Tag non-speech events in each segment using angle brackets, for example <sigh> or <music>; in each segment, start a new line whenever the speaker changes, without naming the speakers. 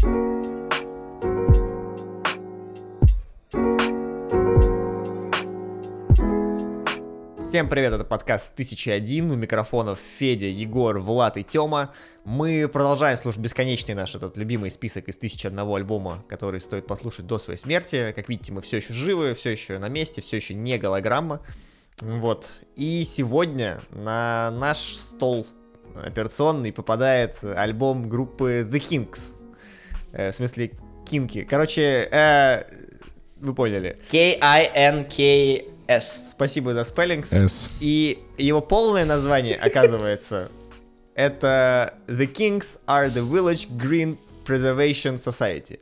Всем привет, это подкаст 1001, у микрофонов Федя, Егор, Влад и Тёма. Мы продолжаем слушать бесконечный наш этот любимый список из 1001 альбома, который стоит послушать до своей смерти. Как видите, мы все еще живы, все еще на месте, все еще не голограмма. Вот. И сегодня на наш стол операционный попадает альбом группы The Kings. Э, в смысле, Кинки. Короче, э, вы поняли.
K-I-N-K-S.
Спасибо за спеллингс.
S.
И его полное название, оказывается, <laughs> это The Kings are the Village Green Preservation Society.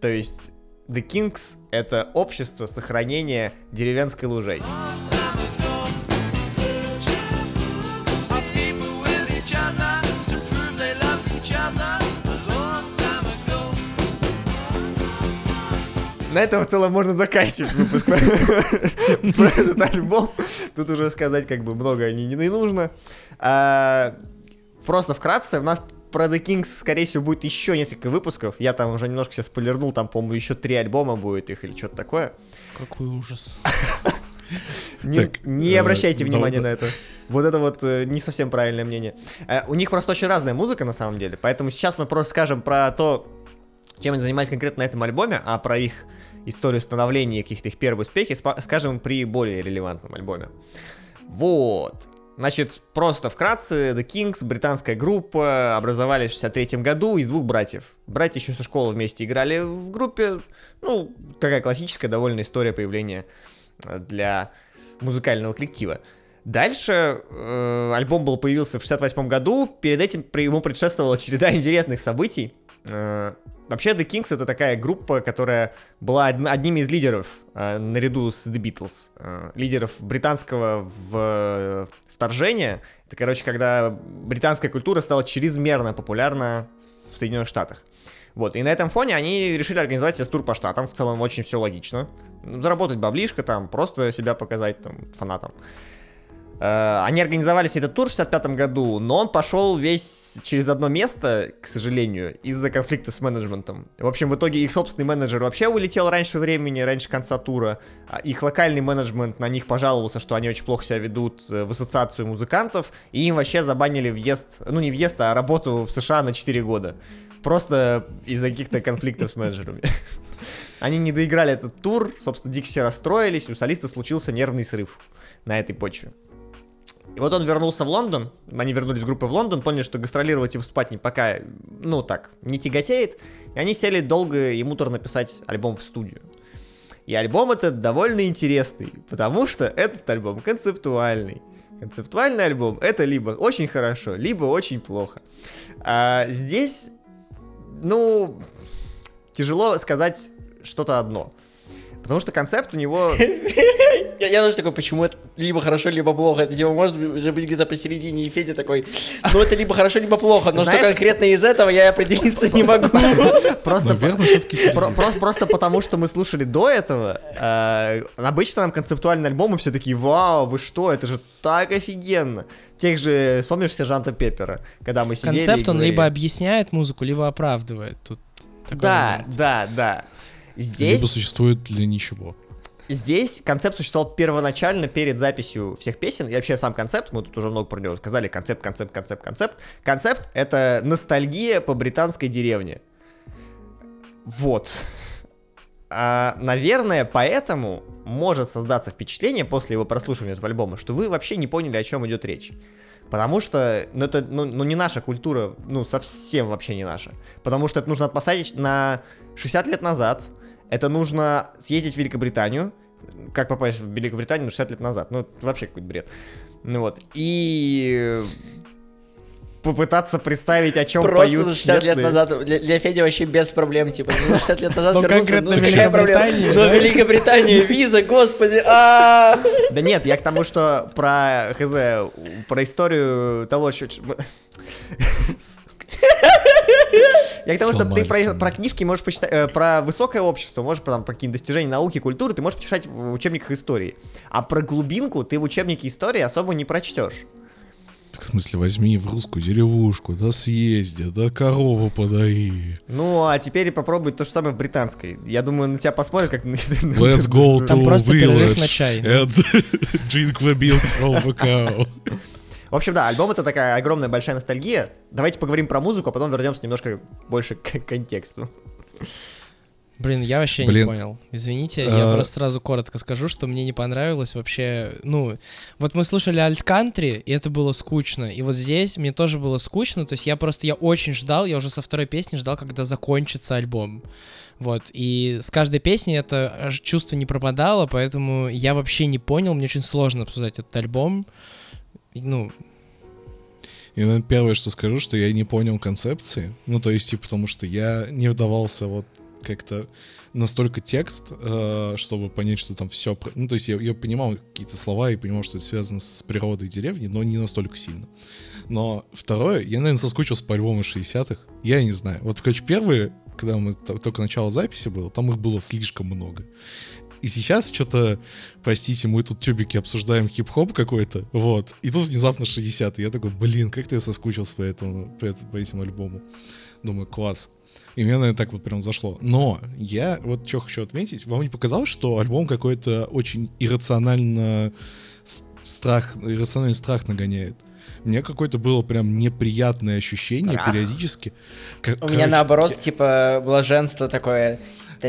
То есть The Kings — это общество сохранения деревенской лужайки. На этом в целом можно заканчивать выпуск <laughs> про этот альбом. Тут уже сказать как бы много не, не нужно. А, Просто вкратце, у нас про The Kings, скорее всего, будет еще несколько выпусков. Я там уже немножко сейчас спойлернул, там, по-моему, еще три альбома будет их или что-то такое.
Какой ужас. <laughs>
Не,
Так,
не
э,
обращайте
да,
внимания
да.
на это. Вот это вот э, не совсем правильное мнение. Э, у них просто очень разная музыка на самом деле, поэтому сейчас мы просто скажем про то, чем они занимались конкретно на этом альбоме, а про их историю становления каких-то их первые успехи скажем при более релевантном альбоме. Вот. Значит, просто вкратце, The Kings, британская группа, образовались в 63 году из двух братьев. Братья еще со школы вместе играли в группе, ну, такая классическая довольно история появления э, для музыкального коллектива. Дальше э, альбом был появился в 68 году, перед этим ему предшествовала череда <laughs> интересных событий. Э, вообще The Kings это такая группа, которая была од- одним из лидеров э, наряду с The Beatles, э, лидеров британского в, вторжения. Это, короче, когда британская культура стала чрезмерно популярна в Соединенных Штатах. Вот, и на этом фоне они решили организовать себе тур по штатам, в целом очень все логично. Заработать баблишко там, просто себя показать там фанатам. Э, Они организовали себе этот тур в 65 году, но он пошел весь через одно место, к сожалению, из-за конфликта с менеджментом. В общем, в итоге их собственный менеджер вообще улетел раньше времени, раньше конца тура. а Их локальный менеджмент на них пожаловался, что они очень плохо себя ведут э, в ассоциацию музыкантов, и им вообще забанили въезд, ну не въезд, а работу в США на 4 года. Просто из-за каких-то конфликтов с менеджерами. <laughs> Они не доиграли этот тур, собственно, дико все расстроились, у солиста случился нервный срыв на этой почве. И вот он вернулся в Лондон, они вернулись группы в Лондон, поняли, что гастролировать и выступать не пока, ну так, не тяготеет, и они сели долго и муторно писать альбом в студию. И альбом этот довольно интересный, потому что этот альбом концептуальный. Концептуальный альбом это либо очень хорошо, либо очень плохо. А здесь, ну, тяжело сказать что-то одно. Потому что концепт у него... <laughs>
Я, я тоже такой, почему это либо хорошо, либо плохо. Это типа может быть, уже быть где-то посередине, и Федя такой, ну это либо хорошо, либо плохо. Но
Знаешь-
что конкретно из этого я определиться не могу. <laughs>
Просто, Про- просто, просто потому, что мы слушали до этого, э, обычно нам концептуальные альбомы все такие, вау, вы что, это же так офигенно. Тех же, вспомнишь Сержанта Пеппера, когда мы сидели
Концепт, он
говорили-
либо объясняет музыку, либо оправдывает. Тут такой
Да,
момент.
да, да.
Либо
Здесь,
существует для ничего.
здесь концепт существовал первоначально перед записью всех песен. И вообще сам концепт, мы тут уже много про него сказали, концепт, концепт, концепт, концепт. Концепт — это ностальгия по британской деревне. Вот. А, наверное, поэтому может создаться впечатление после его прослушивания этого альбома, что вы вообще не поняли, о чем идет речь. Потому что, ну, это, ну, ну, не наша культура, ну, совсем вообще не наша. Потому что это нужно отпосадить на 60 лет назад. Это нужно съездить в Великобританию. Как попасть в Великобританию 60 лет назад? Ну, это вообще какой-то бред. Ну вот. И попытаться представить, о чем
Просто
поют
ну, 60 лет
местные.
назад для, для Феди вообще без проблем, типа, ну, 60 лет назад
Но
вернулся,
конкретно
ну, какая проблема?
Великобритания,
Ну? Великобритания, виза, господи, а
Да нет, я к тому, что про, хз, про историю того, что... Я к тому, что ты про, про книжки можешь почитать, э, про высокое общество, можешь про, там, про какие-то достижения науки, культуры, ты можешь почитать в учебниках истории. А про глубинку ты в учебнике истории особо не прочтешь.
В смысле, возьми в русскую деревушку, да съезди, да корову подай.
Ну, а теперь попробуй то же самое в британской. Я думаю, на тебя посмотрят, как... на-
Let's go to
Там просто
village
на чай.
and <laughs> drink the milk from the cow.
В общем, да, альбом это такая огромная большая ностальгия. Давайте поговорим про музыку, а потом вернемся немножко больше к контексту.
Блин, я вообще не
Блин.
понял. Извините, я
А.
просто сразу коротко скажу, что мне не понравилось вообще. Ну, вот мы слушали Alt Country, и это было скучно. И вот здесь мне тоже было скучно. То есть я просто, я очень ждал, я уже со второй песни ждал, когда закончится альбом. Вот, и с каждой песней это чувство не пропадало, поэтому я вообще не понял, мне очень сложно обсуждать этот альбом. И, Ну,
И, наверное, первое, что скажу, что я не понял концепции. Ну, то есть, типа, потому что я не вдавался вот как-то настолько текст, э, чтобы понять, что там все... Ну, то есть я, я понимал какие-то слова и понимал, что это связано с природой деревни, но не настолько сильно. Но второе, я, наверное, соскучился по альбому 60-х. Я не знаю. Вот, короче, первые, когда мы только начало записи было, там их было слишком много. И сейчас что-то, простите, мы тут тюбики обсуждаем хип-хоп какой-то, вот, и тут внезапно 60 и я такой, блин, как-то я соскучился по этому, по, по этим альбому. Думаю, класс. И мне, наверное, так вот прям зашло. Но я вот что хочу отметить, вам не показалось, что альбом какой-то очень иррационально страх, иррациональный страх нагоняет? Мне какое-то было прям неприятное ощущение
Страх?
периодически. Как-
У меня
короче,
наоборот, типа, блаженство такое.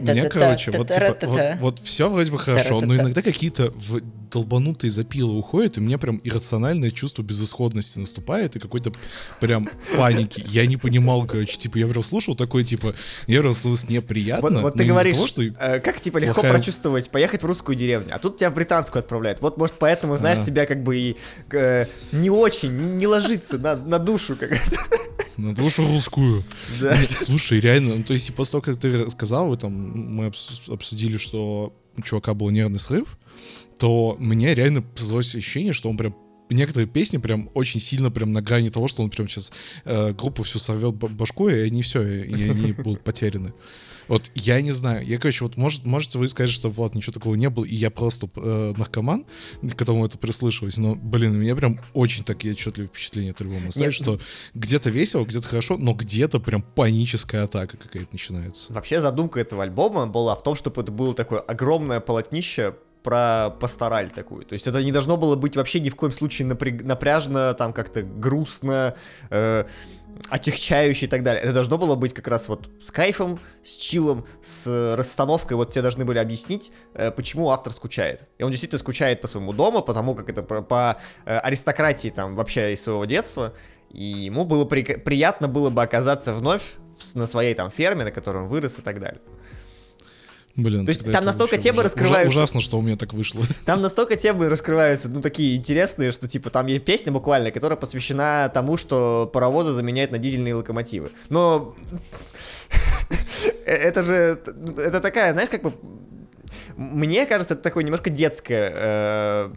Мне, короче, вот, типа, вот, все вроде бы хорошо, но иногда какие-то в долбанутые запилы уходят, и у меня прям иррациональное чувство безысходности наступает, и какой-то прям паники. Я не понимал, короче, типа, я прям слушал такой, типа, я прям слышал неприятно,
Вот, вот
но
ты говоришь,
того, что...
э, как типа легко
плохая-
прочувствовать, поехать в русскую деревню, а тут тебя в британскую отправляют. Вот, может, поэтому, знаешь,
Ага.
тебя как бы и э, не очень, не ложится на, на душу. Как...
На душу русскую.
Да.
Нет, Слушай, реально, ну, то есть, и после того, как ты рассказал, вы там, мы обс- обсудили, что у чувака был нервный срыв, то мне реально создалось ощущение, что он прям некоторые песни прям очень сильно прям на грани того, что он прям сейчас э, группу всю сорвет б- башкой, и они все, и, и они <laughs> будут потеряны. Вот я не знаю, я, короче, вот может, можете вы сказать, что вот ничего такого не было, и я просто э, наркоман, к которому это прислышалось, но, блин, у меня прям очень такие отчетливые впечатления от альбома
Нет.
что где-то весело, где-то хорошо, но где-то прям паническая атака какая-то начинается.
Вообще задумка этого альбома была в том, чтобы это было такое огромное полотнище про пастораль такую. То есть это не должно было быть вообще ни в коем случае напряг- напряжно, там как-то грустно, э, отягчающе и так далее. Это должно было быть как раз вот с кайфом, с чилом, с расстановкой. Вот тебе должны были объяснить, э, почему автор скучает. И он действительно скучает по своему дому, потому как это по, по, э, аристократии там вообще из своего детства. И ему было при- приятно было бы оказаться вновь на своей там ферме, на которой он вырос и так далее.
Блин,
То есть там настолько темы
ужа-
раскрываются.
Ужасно, что у меня так вышло. <laughs>
Там настолько темы раскрываются, ну, такие интересные, что, типа, там есть песня буквально, которая посвящена тому, что паровозы заменяют на дизельные локомотивы. Но <laughs> э, это же, это такая, знаешь, как бы, мне кажется, это такой немножко детское, э,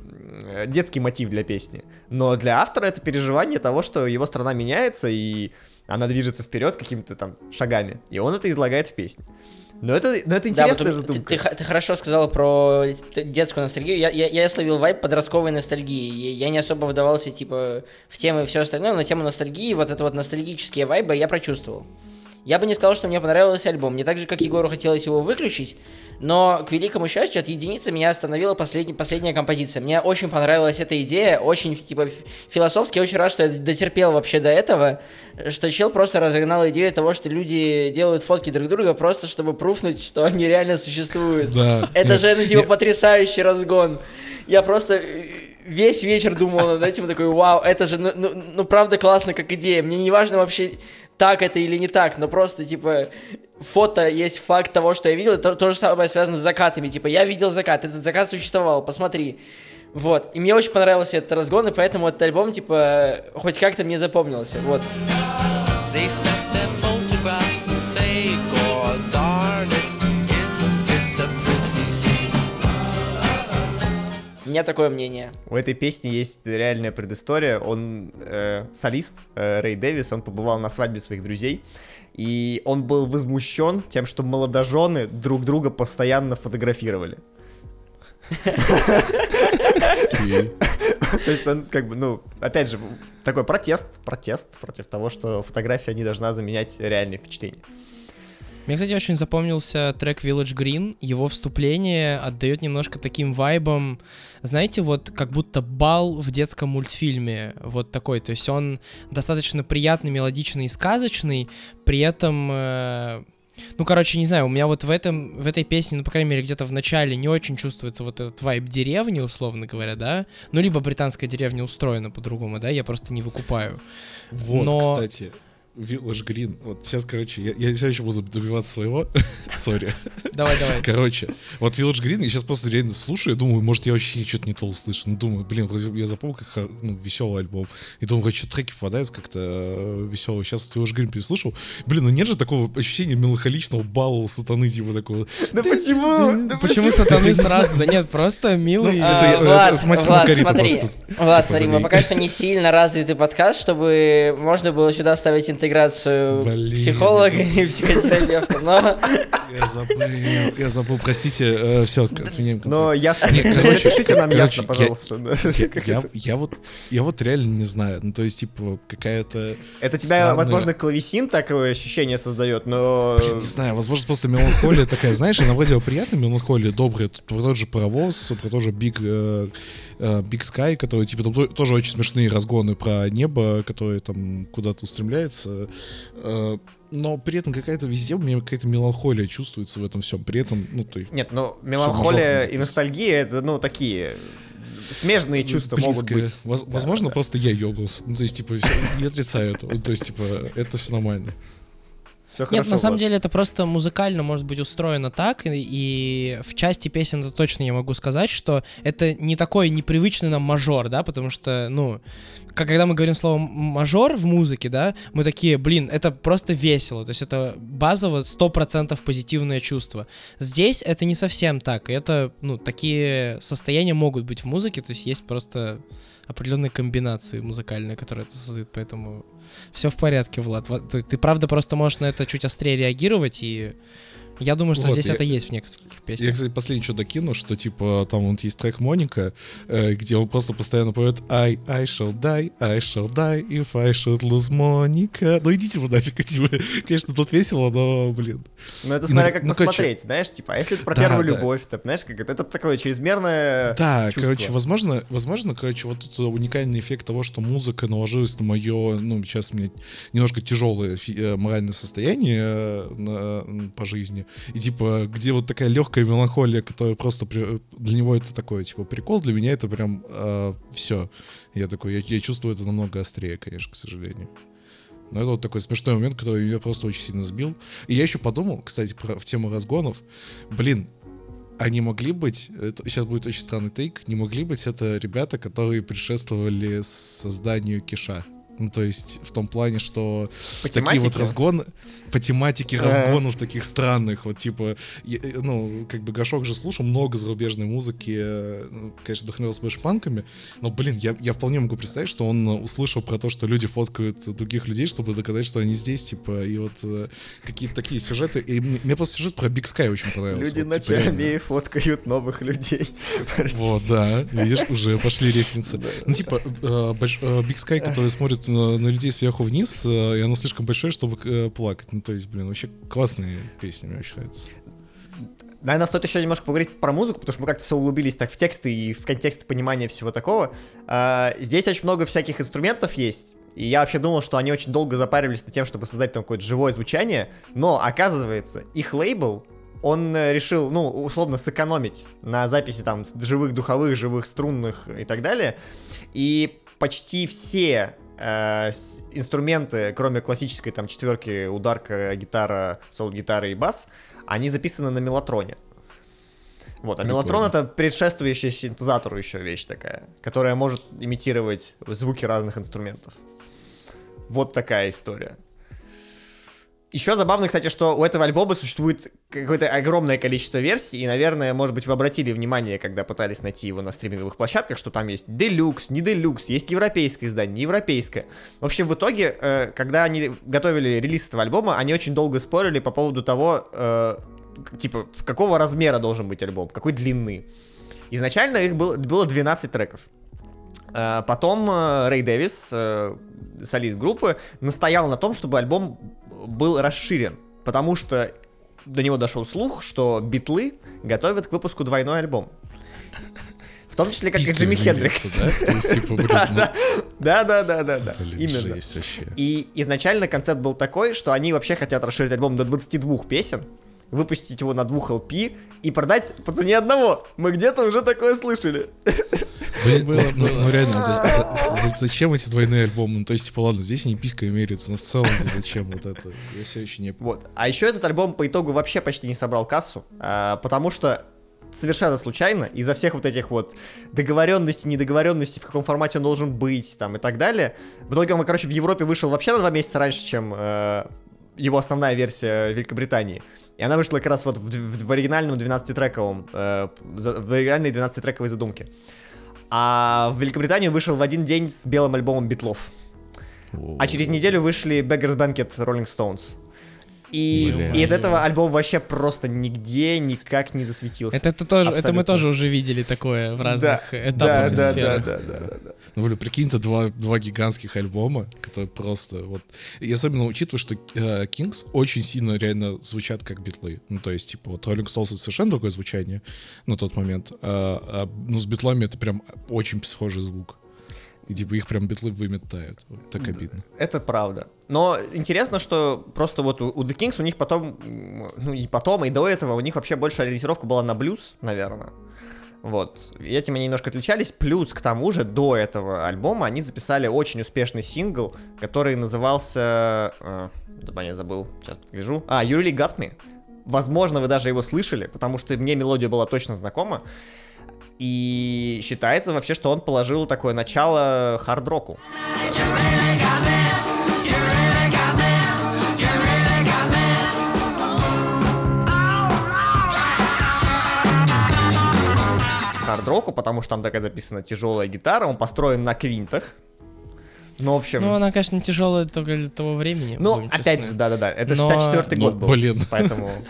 детский мотив для песни. Но для автора это переживание того, что его страна меняется, и она движется вперед какими-то там шагами. И он это излагает в песне. Но это, но это
Да,
интересная
вот ты-
задумка.
Ты, х- ты хорошо сказал про детскую ностальгию. Я, я, я словил вайп подростковой ностальгии. Я не особо вдавался, типа, в темы и все остальное, но тему ностальгии, вот это вот ностальгические вайбы я прочувствовал. Я бы не сказал, что мне понравился альбом. Не так же, как Егору хотелось его выключить, но, к великому счастью, от единицы меня остановила последний, последняя композиция. Мне очень понравилась эта идея, очень, типа, философски. Я очень рад, что я дотерпел вообще до этого, что чел просто разогнал идею того, что люди делают фотки друг друга просто, чтобы пруфнуть, что они реально существуют.
Да.
Это же, ну, типа, потрясающий разгон. Я просто э, весь вечер думал над этим, такой, вау, это же, ну, ну, ну, правда классно как идея. Мне не важно вообще, так это или не так, но просто, типа, фото есть факт того, что я видел, то, то же самое связано с закатами. Типа, я видел закат, этот закат существовал, посмотри. Вот, и мне очень понравился этот разгон, и поэтому этот альбом, типа, хоть как-то мне запомнился, вот.
They
меня такое мнение.
У этой песни есть реальная предыстория. Он э, солист э, Рэй Дэвис, он побывал на свадьбе своих друзей. И он был возмущен тем, что молодожены друг друга постоянно фотографировали. То есть он как бы, ну, опять же, такой протест, протест против того, что фотография не должна заменять реальные впечатления.
Мне, кстати, очень запомнился трек Village Green. Его вступление отдает немножко таким вайбом, знаете, вот как будто бал в детском мультфильме. Вот такой. То есть он достаточно приятный, мелодичный и сказочный, при этом... э, ну, короче, не знаю, у меня вот в, этом, в этой песне, ну, по крайней мере, где-то в начале не очень чувствуется вот этот вайб деревни, условно говоря, да? Ну, либо британская деревня устроена по-другому, да? Я просто не выкупаю.
Вот,
Но-
кстати, Village Green. Вот сейчас, короче, я, я все еще буду добиваться своего. <laughs> Сори.
Давай, давай.
Короче, вот Village Green, я сейчас просто реально слушаю, и думаю, может, я вообще что-то не то услышу. Ну, думаю, блин, вроде я запомнил, как ну, веселый альбом. И думаю, что треки попадаются как-то э, веселые. Сейчас вот Village Green переслушал. Блин, ну нет же такого ощущения меланхоличного балла сатаны, типа такого.
Да почему? Да
Почему сатаны <laughs> сразу? Да нет, просто милый.
Ну,
А,
это я-
Влад, смотри,
просто,
Влад,
типа,
смотри, мы пока что не сильно развитый подкаст, чтобы можно было сюда ставить интеграцию
Блин,
психолога
я
и психотерапевта. Но
Я забыл, я забыл, простите, все, отменяем.
Но ясно.
Не, короче,
Напишите нам
короче,
ясно,
я-
пожалуйста. да.
Я, я вот, я вот реально не знаю. Ну, то есть, типа, какая-то...
Это тебя,
странная-
возможно, клавесин такое ощущение создает, но...
Блин, не знаю, возможно, просто меланхолия такая, знаешь, она вроде бы приятная меланхолия, добрая, про тот же паровоз, про тот же э, э, Big Sky, который, типа, там то- тоже очень смешные разгоны про небо, которое там куда-то устремляется, Э, но при этом какая-то везде у меня какая-то меланхолия чувствуется в этом всем, при этом, ну, есть...
Нет, ну, меланхолия и ностальгия, это, ну, такие смежные чувства могут
близкое.
быть.
Воз-
Да,
возможно,
да.
просто я ебнулся. Ну, то есть, типа, не отрицаю этого. Ну, То есть, типа, это все нормально.
Всё
Нет,
хорошо,
на самом
Влад.
деле это просто музыкально может быть устроено так, и, и в части песен это точно я могу сказать, что это не такой непривычный нам мажор, да, потому что, ну, как когда мы говорим слово мажор в музыке, да, мы такие, блин, это просто весело, то есть это базово 100% позитивное чувство. Здесь это не совсем так, это, ну, такие состояния могут быть в музыке, то есть есть просто определенные комбинации музыкальные, которые это создают, поэтому все в порядке, Влад. Ты правда просто можешь на это чуть острее реагировать, и я думаю, что
Вот,
здесь
я-
это есть в нескольких
Я,
песнях.
кстати, последнее что докину, что, типа, там вот есть трек Моника, э, где он просто постоянно поет I, I shall die, I shall die if I should lose Monica. Ну идите вы нафиг, типа, конечно, тут весело, но, блин.
Ну, это смотря как
ну, короче-
посмотреть, знаешь, типа, а если это про
Да,
первую
да.
любовь, то, знаешь, как это, это такое чрезмерное
Да,
чувство.
короче, возможно, возможно, короче, вот тут уникальный эффект того, что музыка наложилась на мое, ну, сейчас у меня немножко тяжелое э, моральное состояние э, на- по жизни. И, типа, где вот такая легкая меланхолия, которая просто при- для него это такой, типа, прикол, для меня это прям все. Я такой, я, я чувствую это намного острее, конечно, к сожалению. Но это вот такой смешной момент, который меня просто очень сильно сбил. И я еще подумал, кстати, про, в тему разгонов. Блин, они могли быть, это сейчас будет очень странный тейк, не могли быть это ребята, которые предшествовали созданию Киша. Ну, то есть, в том плане, что
По
такие вот
тематике?
разгоны, по тематике
Ага.
разгонов таких странных, вот типа, я- э, ну, как бы Гашок же слушал много зарубежной музыки, э, ну, конечно, вдохновился больше панками, но, блин, я, я вполне могу представить, что он э, услышал про то, что люди фоткают других людей, чтобы доказать, что они здесь, типа, и вот э, какие-то такие сюжеты, и мне, мне просто сюжет про Big Sky очень понравился.
Люди
вот, типа,
ночами фоткают новых людей.
Вот, да, видишь, уже пошли референсы. Ну, типа, э, э, Big Sky, который смотрит на, на людей сверху вниз, э, и оно слишком большое, чтобы э, плакать. Ну, то есть, блин, вообще классные песни, мне очень нравятся.
Наверное, стоит еще немножко поговорить про музыку, потому что мы как-то все углубились так в тексты и в контексты понимания всего такого. А, Здесь очень много всяких инструментов есть. И я вообще думал, что они очень долго запаривались над тем, чтобы создать там какое-то живое звучание. Но, оказывается, их лейбл, он э, решил, ну, условно, сэкономить на записи там живых духовых, живых струнных и так далее. И почти все инструменты, кроме классической там четверки, ударка, гитара, соло-гитара и бас, они записаны на мелатроне. Вот, а
Прикольно.
мелатрон это предшествующая синтезатору еще вещь такая, которая может имитировать звуки разных инструментов. Вот такая история. Еще забавно, кстати, что у этого альбома существует какое-то огромное количество версий, и, наверное, может быть, вы обратили внимание, когда пытались найти его на стриминговых площадках, что там есть делюкс, не делюкс, есть европейское издание, не европейское. В общем, в итоге, э, когда они готовили релиз этого альбома, они очень долго спорили по поводу того, э, типа, какого размера должен быть альбом, какой длины. Изначально их было, было 12 треков. Э, Потом Рэй Дэвис, солист группы, настоял на том, чтобы альбом был расширен, потому что до него дошел слух, что битлы готовят к выпуску двойной альбом. В том числе, как и Джимми Хендрикс. <laughs>
да? Типа,
Да, да, да, да, да, Именно. И изначально концепт был такой, что они вообще хотят расширить альбом до 22 песен, выпустить его на двух LP и продать по цене одного. Мы где-то уже такое слышали.
Блин,
Было,
ну,
было.
ну реально, за- за- за- зачем эти двойные альбомы? Ну, то есть, типа, ладно, здесь они писькой меряются, но в целом зачем вот это? Я все еще не...
Вот. А еще этот альбом по итогу вообще почти не собрал кассу, а, потому что совершенно случайно из-за всех вот этих вот договоренностей, недоговоренностей, в каком формате он должен быть, там и так далее. В итоге он, короче, в Европе вышел вообще на два месяца раньше, чем э, его основная версия в Великобритании. И она вышла как раз вот в, в- в оригинальном 12-трековом, э, в оригинальной 12-трековой задумке. А в Великобритании он вышел в один день с белым альбомом Битлов. А через неделю вышли Beggars Banquet Rolling Stones. И, и из этого альбом вообще просто нигде никак не засветился.
Это, это тоже, это мы тоже уже видели такое в разных
да,
этапах и
да, да,
сферах.
да, да, да, да.
Ну, блин, прикинь-то два, два гигантских альбома, которые просто вот... И особенно учитывая, что э, Kings очень сильно реально звучат как битлы. Ну, то есть, типа, вот Rolling Stones это совершенно другое звучание на тот момент. А, а, ну, с битлами это прям очень схожий звук. И, типа, их прям битлы выметают. Вот так обидно.
Это правда. Но интересно, что просто вот у, у The Kings у них потом, ну и потом, и до этого у них вообще больше ориентировка была на блюз, наверное. Вот. Этим они немножко отличались. Плюс, к тому же, до этого альбома они записали очень успешный сингл, который назывался... Э, название забыл, сейчас подгляжу. А, You Really Got Me. Возможно, вы даже его слышали, потому что мне мелодия была точно знакома. И считается вообще, что он положил такое начало хард-року. Хард-року, потому что там такая записана тяжелая гитара, он построен на квинтах. Ну, в общем...
Ну, она, конечно, тяжелая только для того времени.
Ну, опять
честны.
же, да-да-да, это
Но-
64-й год
Ну,
был.
блин.
Поэтому... <laughs>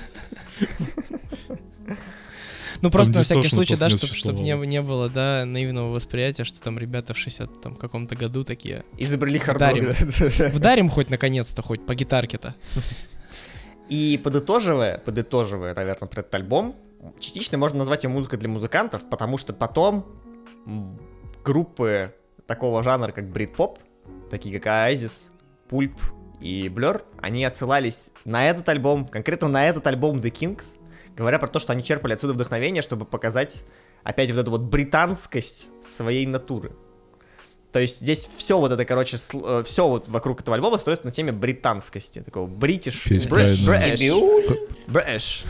Ну, просто на всякий случай, да, чтобы не, не было, да, наивного восприятия, что там ребята в 60 там, каком-то году такие.
Изобрели хард-рок. <laughs>
Вдарим хоть наконец-то, хоть по гитарке-то.
И подытоживая, подытоживая, наверное, про этот альбом, частично можно назвать его музыкой для музыкантов, потому что потом группы такого жанра, как брит-поп, такие как Oasis, Pulp и Blur, они отсылались на этот альбом, конкретно на этот альбом The Kings, говоря про то, что они черпали отсюда вдохновение, чтобы показать опять вот эту вот британскость своей натуры. То есть здесь все вот это, короче, все вот вокруг этого альбома строится на теме британскости, такого бритиш. Брэш.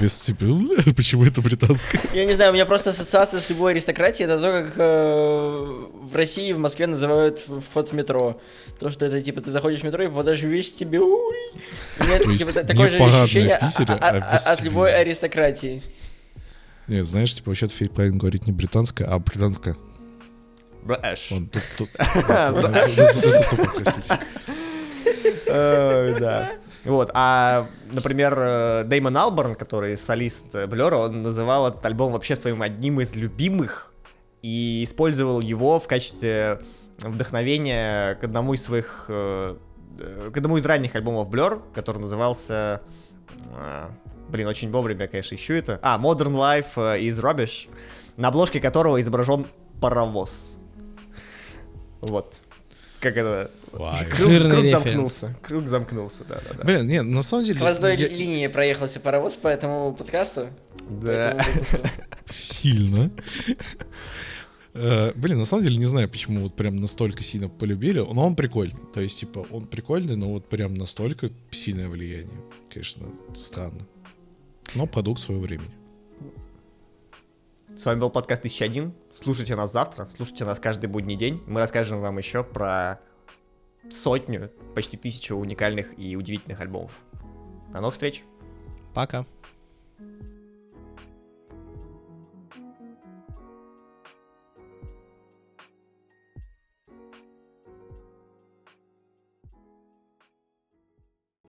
Вестибюль? <laughs> Почему это британское?
Я не знаю, у меня просто ассоциация с любой аристократией, это то, как э, в России, в Москве называют вход в метро. То, что это типа ты заходишь в метро и попадаешь в вестибюль. У меня типа, такое же ощущение
Питере,
а- а-
а
от любой аристократии.
Нет, знаешь, типа, вообще Фейт правильно говорить не британская, а британская.
Э, <laughs> Да. Вот, а, например, э, Дэймон Алборн, который солист э, Блера, он называл этот альбом вообще своим одним из любимых и использовал его в качестве вдохновения к одному из своих, э, к одному из ранних альбомов Blur, который назывался, блин, очень вовремя, конечно, ищу это, а, Modern Life is Rubbish, на обложке которого изображен паровоз. Вот. Как это?
Вау.
Круг,
Жирный
круг
референс.
замкнулся. Круг замкнулся, да, да, да.
Блин, нет, на самом деле...
Хвостной
я-
линии проехался паровоз по этому подкасту. по
Да.
этому.
Сильно. Э, Блин, на самом деле не знаю, почему вот прям настолько сильно полюбили, но он прикольный. То есть, типа, он прикольный, но вот прям настолько сильное влияние. Конечно, странно. Но продукт своего времени.
С вами был подкаст 1001. Слушайте нас завтра, слушайте нас каждый будний день. Мы расскажем вам еще про сотню, почти тысячу уникальных и удивительных альбомов. До новых встреч!
Пока.